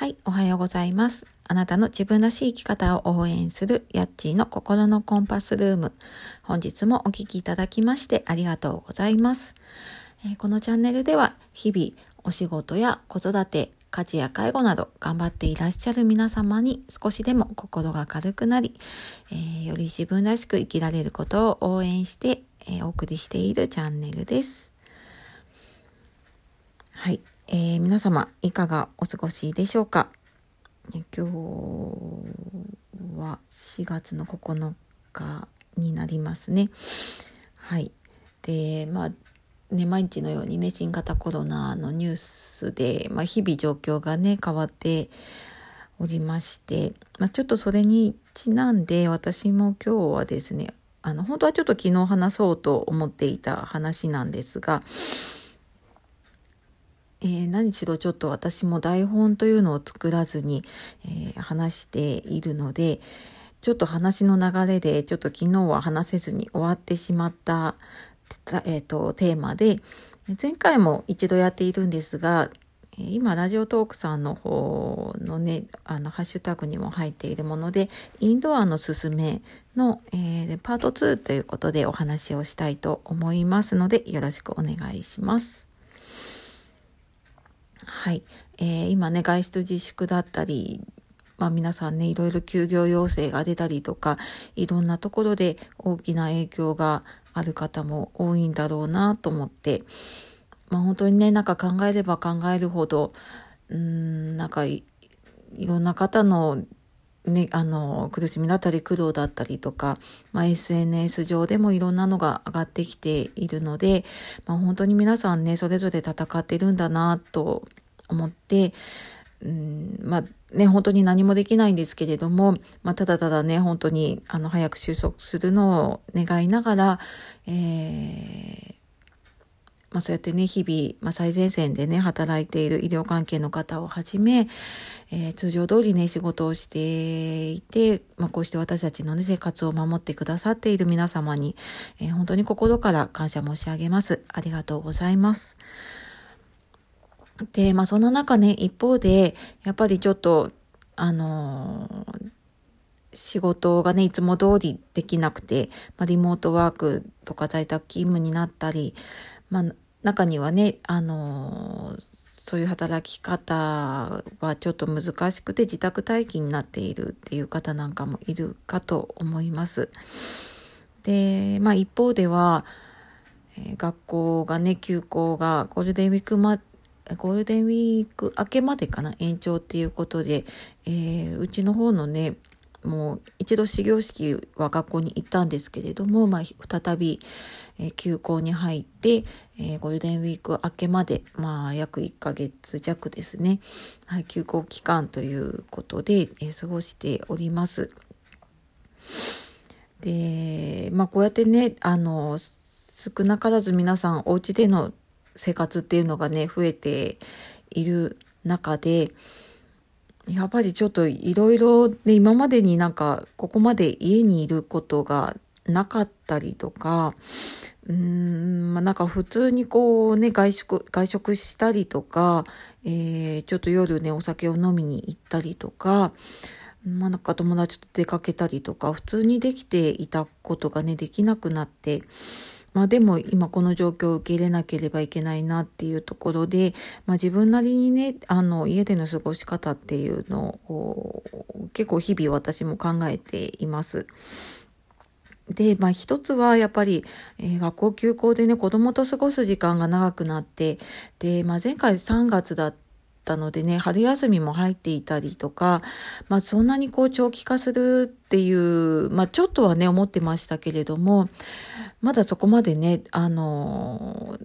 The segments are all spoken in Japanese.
はい、おはようございます。あなたの自分らしい生き方を応援するヤッチーの心のコンパスルーム。本日もお聴きいただきましてありがとうございます。えー、このチャンネルでは日々お仕事や子育て、家事や介護など頑張っていらっしゃる皆様に少しでも心が軽くなり、えー、より自分らしく生きられることを応援して、えー、お送りしているチャンネルです。はい。えー、皆様、いかがお過ごしでしょうか？今日は4月の9日になりますね。はい。で、まあ、ね、毎日のようにね、新型コロナのニュースで、まあ、日々状況がね、変わっておりまして、まあ、ちょっとそれにちなんで、私も今日はですね、あの、本当はちょっと昨日話そうと思っていた話なんですが、えー、何しろちょっと私も台本というのを作らずに、えー、話しているので、ちょっと話の流れで、ちょっと昨日は話せずに終わってしまった、えっ、ー、と、テーマで、前回も一度やっているんですが、今、ラジオトークさんの方のね、あの、ハッシュタグにも入っているもので、インドアのすすめの、えー、パート2ということでお話をしたいと思いますので、よろしくお願いします。はい。えー、今ね、外出自粛だったり、まあ皆さんね、いろいろ休業要請が出たりとか、いろんなところで大きな影響がある方も多いんだろうなと思って、まあ本当にね、なんか考えれば考えるほど、うん、なんかいろんな方のね、あの、苦しみだったり苦労だったりとか、まあ、SNS 上でもいろんなのが上がってきているので、まあ、本当に皆さんね、それぞれ戦ってるんだなと思って、うん、まあね、本当に何もできないんですけれども、まあ、ただただね、本当に、あの、早く収束するのを願いながら、えー、まあ、そうやってね、日々、まあ、最前線でね、働いている医療関係の方をはじめ、えー、通常通りね、仕事をしていて、まあ、こうして私たちのね、生活を守ってくださっている皆様に、えー、本当に心から感謝申し上げます。ありがとうございます。で、まあその中ね、一方で、やっぱりちょっと、あのー、仕事がね、いつも通りできなくて、まあ、リモートワークとか在宅勤務になったり、まあ、中にはね、あのー、そういう働き方はちょっと難しくて自宅待機になっているっていう方なんかもいるかと思います。で、まあ一方では、えー、学校がね、休校がゴールデンウィークまゴールデンウィーク明けまでかな、延長っていうことで、えー、うちの方のね、もう一度始業式は学校に行ったんですけれども、まあ、再び、え、休校に入って、えー、ゴールデンウィーク明けまで、まあ、約1ヶ月弱ですね、はい、休校期間ということで、えー、過ごしております。で、まあ、こうやってね、あの、少なからず皆さんお家での生活っていうのがね、増えている中で、やっぱりちょっといろいろね、今までになんか、ここまで家にいることがなかったりとか、うーん、まあ、なんか普通にこうね、外食、外食したりとか、えー、ちょっと夜ね、お酒を飲みに行ったりとか、まあなんか友達と出かけたりとか、普通にできていたことがね、できなくなって、まあでも今この状況を受け入れなければいけないなっていうところで、まあ自分なりにね、あの家での過ごし方っていうのを結構日々私も考えています。で、まあ一つはやっぱり、えー、学校休校でね、子供と過ごす時間が長くなって、で、まあ前回3月だったのでね、春休みも入っていたりとか、まあそんなにこう長期化するっていう、まあちょっとはね、思ってましたけれども、まだそこまでね、あの、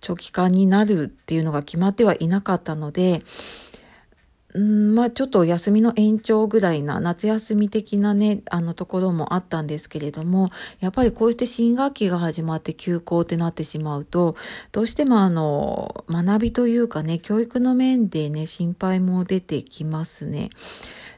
長期間になるっていうのが決まってはいなかったので、うん、まあちょっと休みの延長ぐらいな夏休み的なね、あのところもあったんですけれども、やっぱりこうして新学期が始まって休校ってなってしまうと、どうしてもあの、学びというかね、教育の面でね、心配も出てきますね。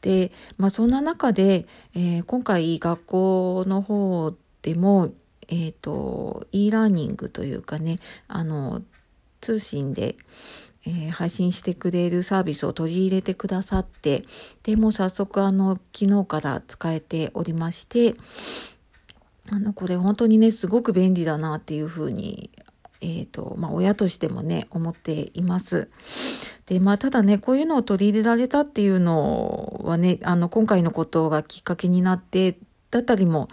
で、まあそんな中で、えー、今回学校の方でも、えっ、ー、と、e ラーニングというかね、あの、通信で、えー、配信してくれるサービスを取り入れてくださって、で、も早速あの、昨日から使えておりまして、あの、これ本当にね、すごく便利だなっていうふうに、えっ、ー、と、まあ、親としてもね、思っています。で、まあ、ただね、こういうのを取り入れられたっていうのはね、あの、今回のことがきっかけになって、だったりも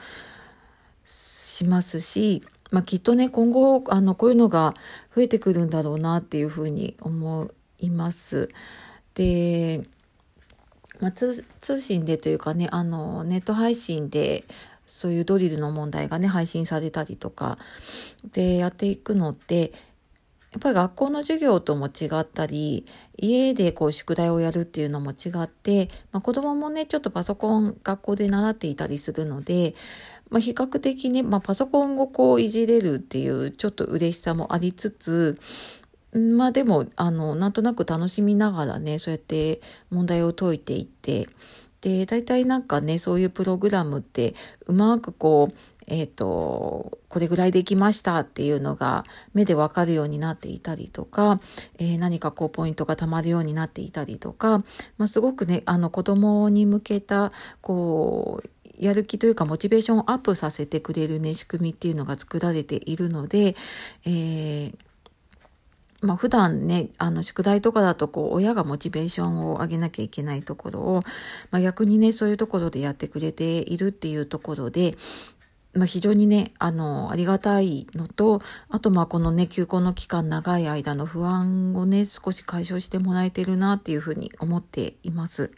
しますし、まあ、きっとね、今後、あの、こういうのが増えてくるんだろうなっていうふうに思います。で、まあ、通信でというかね、あの、ネット配信で、そういうドリルの問題がね、配信されたりとか、で、やっていくのって、やっぱり学校の授業とも違ったり、家でこう宿題をやるっていうのも違って、まあ、子供もね、ちょっとパソコン学校で習っていたりするので、まあ、比較的ね、まあ、パソコンをこういじれるっていうちょっと嬉しさもありつつ、まあでも、あの、なんとなく楽しみながらね、そうやって問題を解いていって、で、大体なんかね、そういうプログラムってうまくこう、えっ、ー、と、これぐらいできましたっていうのが目でわかるようになっていたりとか、えー、何かこうポイントがたまるようになっていたりとか、まあ、すごくね、あの子供に向けた、こう、やる気というかモチベーションをアップさせてくれるね、仕組みっていうのが作られているので、えーまあ普段ね、あの宿題とかだとこう親がモチベーションを上げなきゃいけないところを、まあ逆にね、そういうところでやってくれているっていうところで、まあ、非常にね、あの、ありがたいのと、あと、まあ、このね、休校の期間長い間の不安をね、少し解消してもらえてるなっていうふうに思っています。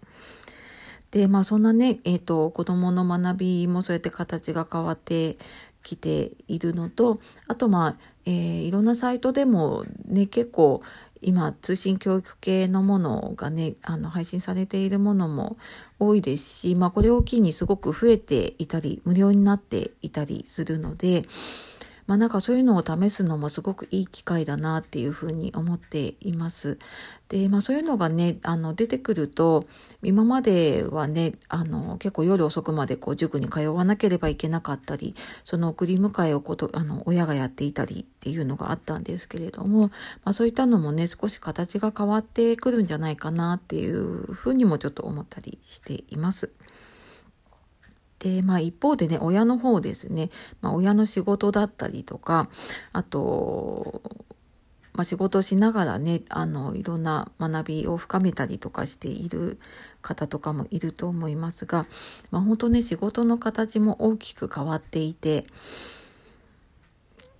で、まあ、そんなね、えっ、ー、と、子供の学びもそうやって形が変わってきているのと、あと、まあ、えー、いろんなサイトでもね、結構、今、通信教育系のものがね、あの、配信されているものも多いですし、まあ、これを機にすごく増えていたり、無料になっていたりするので、まあなんかそういうのを試すのもすごくいい機会だなっていうふうに思っています。で、まあそういうのがね、あの出てくると、今まではね、あの結構夜遅くまでこう塾に通わなければいけなかったり、その送り迎えをこと、あの親がやっていたりっていうのがあったんですけれども、まあそういったのもね、少し形が変わってくるんじゃないかなっていうふうにもちょっと思ったりしています。で、まあ一方でね、親の方ですね、まあ親の仕事だったりとか、あと、まあ仕事をしながらね、あの、いろんな学びを深めたりとかしている方とかもいると思いますが、まあ本当ね、仕事の形も大きく変わっていて、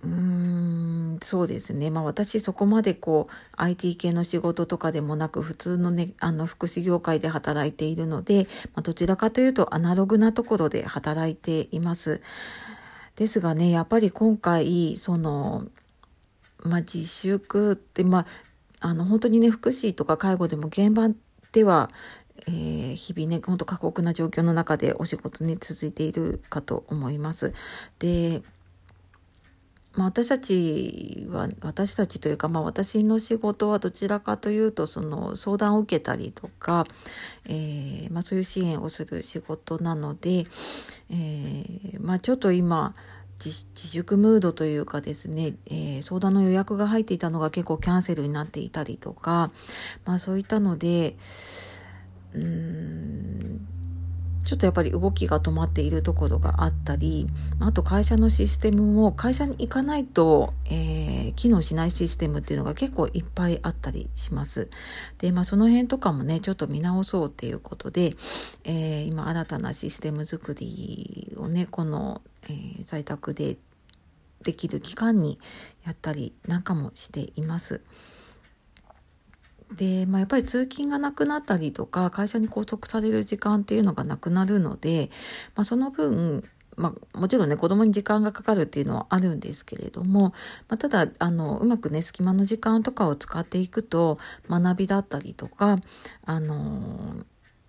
うん、そうですね。まあ私そこまでこう IT 系の仕事とかでもなく普通のね、あの福祉業界で働いているので、まあ、どちらかというとアナログなところで働いています。ですがね、やっぱり今回、その、まあ自粛って、まあ、あの本当にね、福祉とか介護でも現場では、えー、日々ね、本当過酷な状況の中でお仕事ね、続いているかと思います。で、まあ、私たちは、私たちというか、まあ、私の仕事はどちらかというと、その相談を受けたりとか、えー、まあ、そういう支援をする仕事なので、えー、ま、ちょっと今、自粛ムードというかですね、えー、相談の予約が入っていたのが結構キャンセルになっていたりとか、まあそういったので、うーん、ちょっとやっぱり動きが止まっているところがあったり、あと会社のシステムも会社に行かないと、えー、機能しないシステムっていうのが結構いっぱいあったりします。で、まあその辺とかもね、ちょっと見直そうっていうことで、えー、今新たなシステム作りをね、この、えー、在宅でできる期間にやったりなんかもしています。で、まあ、やっぱり通勤がなくなったりとか、会社に拘束される時間っていうのがなくなるので、まあ、その分、まあ、もちろんね、子供に時間がかかるっていうのはあるんですけれども、まあ、ただ、あの、うまくね、隙間の時間とかを使っていくと、学びだったりとか、あの、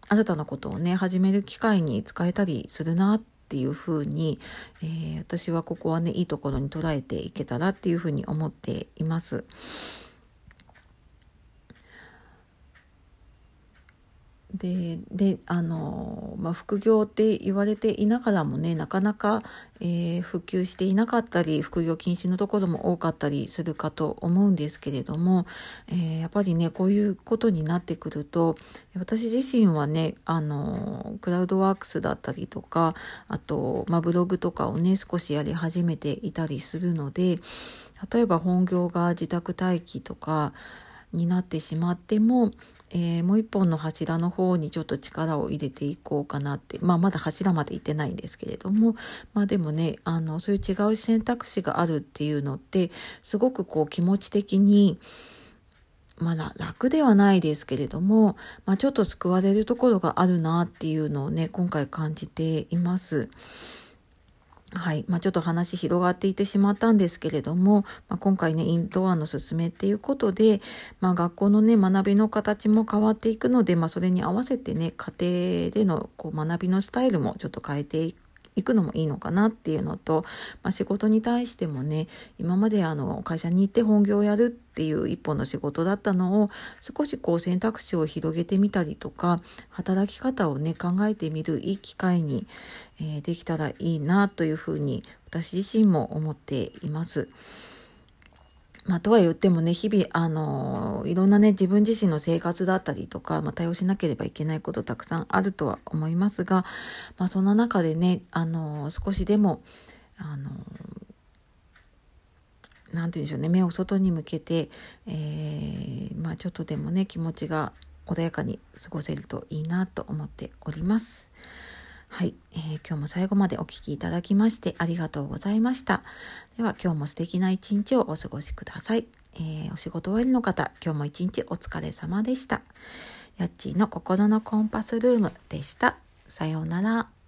新たなことをね、始める機会に使えたりするなっていうふうに、えー、私はここはね、いいところに捉えていけたらっていうふうに思っています。で、で、あの、まあ、副業って言われていながらもね、なかなか、えー、普及していなかったり、副業禁止のところも多かったりするかと思うんですけれども、えー、やっぱりね、こういうことになってくると、私自身はね、あの、クラウドワークスだったりとか、あと、まあ、ブログとかをね、少しやり始めていたりするので、例えば本業が自宅待機とかになってしまっても、えー、もう一本の柱の方にちょっと力を入れていこうかなって、まあまだ柱まで行ってないんですけれども、まあでもね、あの、そういう違う選択肢があるっていうのって、すごくこう気持ち的に、まだ楽ではないですけれども、まあちょっと救われるところがあるなっていうのをね、今回感じています。はい。まあ、ちょっと話広がっていってしまったんですけれども、まあ、今回ね、インドアの勧めっていうことで、まあ、学校のね、学びの形も変わっていくので、ま、それに合わせてね、家庭でのこう学びのスタイルもちょっと変えていく行くのもいいのかなっていうのと、まあ、仕事に対してもね今まであの会社に行って本業をやるっていう一本の仕事だったのを少しこう選択肢を広げてみたりとか働き方をね考えてみるいい機会に、えー、できたらいいなというふうに私自身も思っています。まあ、とは言ってもね、日々、あの、いろんなね、自分自身の生活だったりとか、まあ、対応しなければいけないことたくさんあるとは思いますが、まあ、そんな中でね、あの、少しでも、あの、なんて言うんでしょうね、目を外に向けて、えー、まあ、ちょっとでもね、気持ちが穏やかに過ごせるといいなと思っております。はい、えー、今日も最後までお聴きいただきましてありがとうございました。では今日も素敵な一日をお過ごしください。えー、お仕事終わりの方、今日も一日お疲れ様でした。やっちーの心のコンパスルームでした。さようなら。